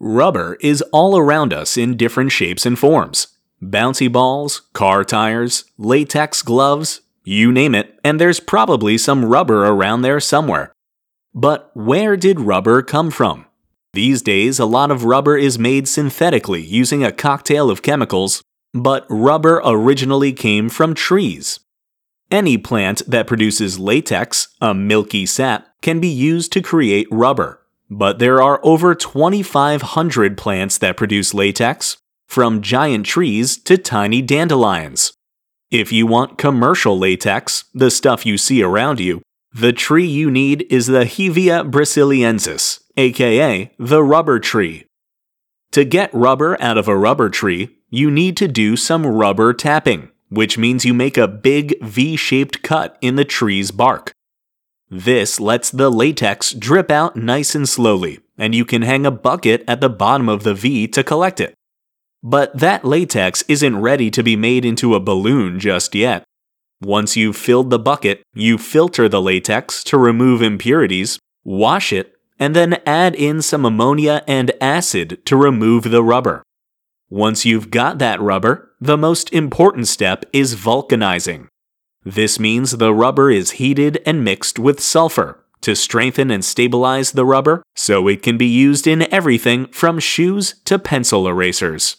Rubber is all around us in different shapes and forms bouncy balls, car tires, latex gloves, you name it, and there's probably some rubber around there somewhere. But where did rubber come from? These days, a lot of rubber is made synthetically using a cocktail of chemicals, but rubber originally came from trees. Any plant that produces latex, a milky sap, can be used to create rubber. But there are over 2,500 plants that produce latex, from giant trees to tiny dandelions. If you want commercial latex, the stuff you see around you, the tree you need is the Hevea brasiliensis, aka the rubber tree. To get rubber out of a rubber tree, you need to do some rubber tapping, which means you make a big V shaped cut in the tree's bark. This lets the latex drip out nice and slowly, and you can hang a bucket at the bottom of the V to collect it. But that latex isn't ready to be made into a balloon just yet. Once you've filled the bucket, you filter the latex to remove impurities, wash it, and then add in some ammonia and acid to remove the rubber. Once you've got that rubber, the most important step is vulcanizing. This means the rubber is heated and mixed with sulfur to strengthen and stabilize the rubber so it can be used in everything from shoes to pencil erasers.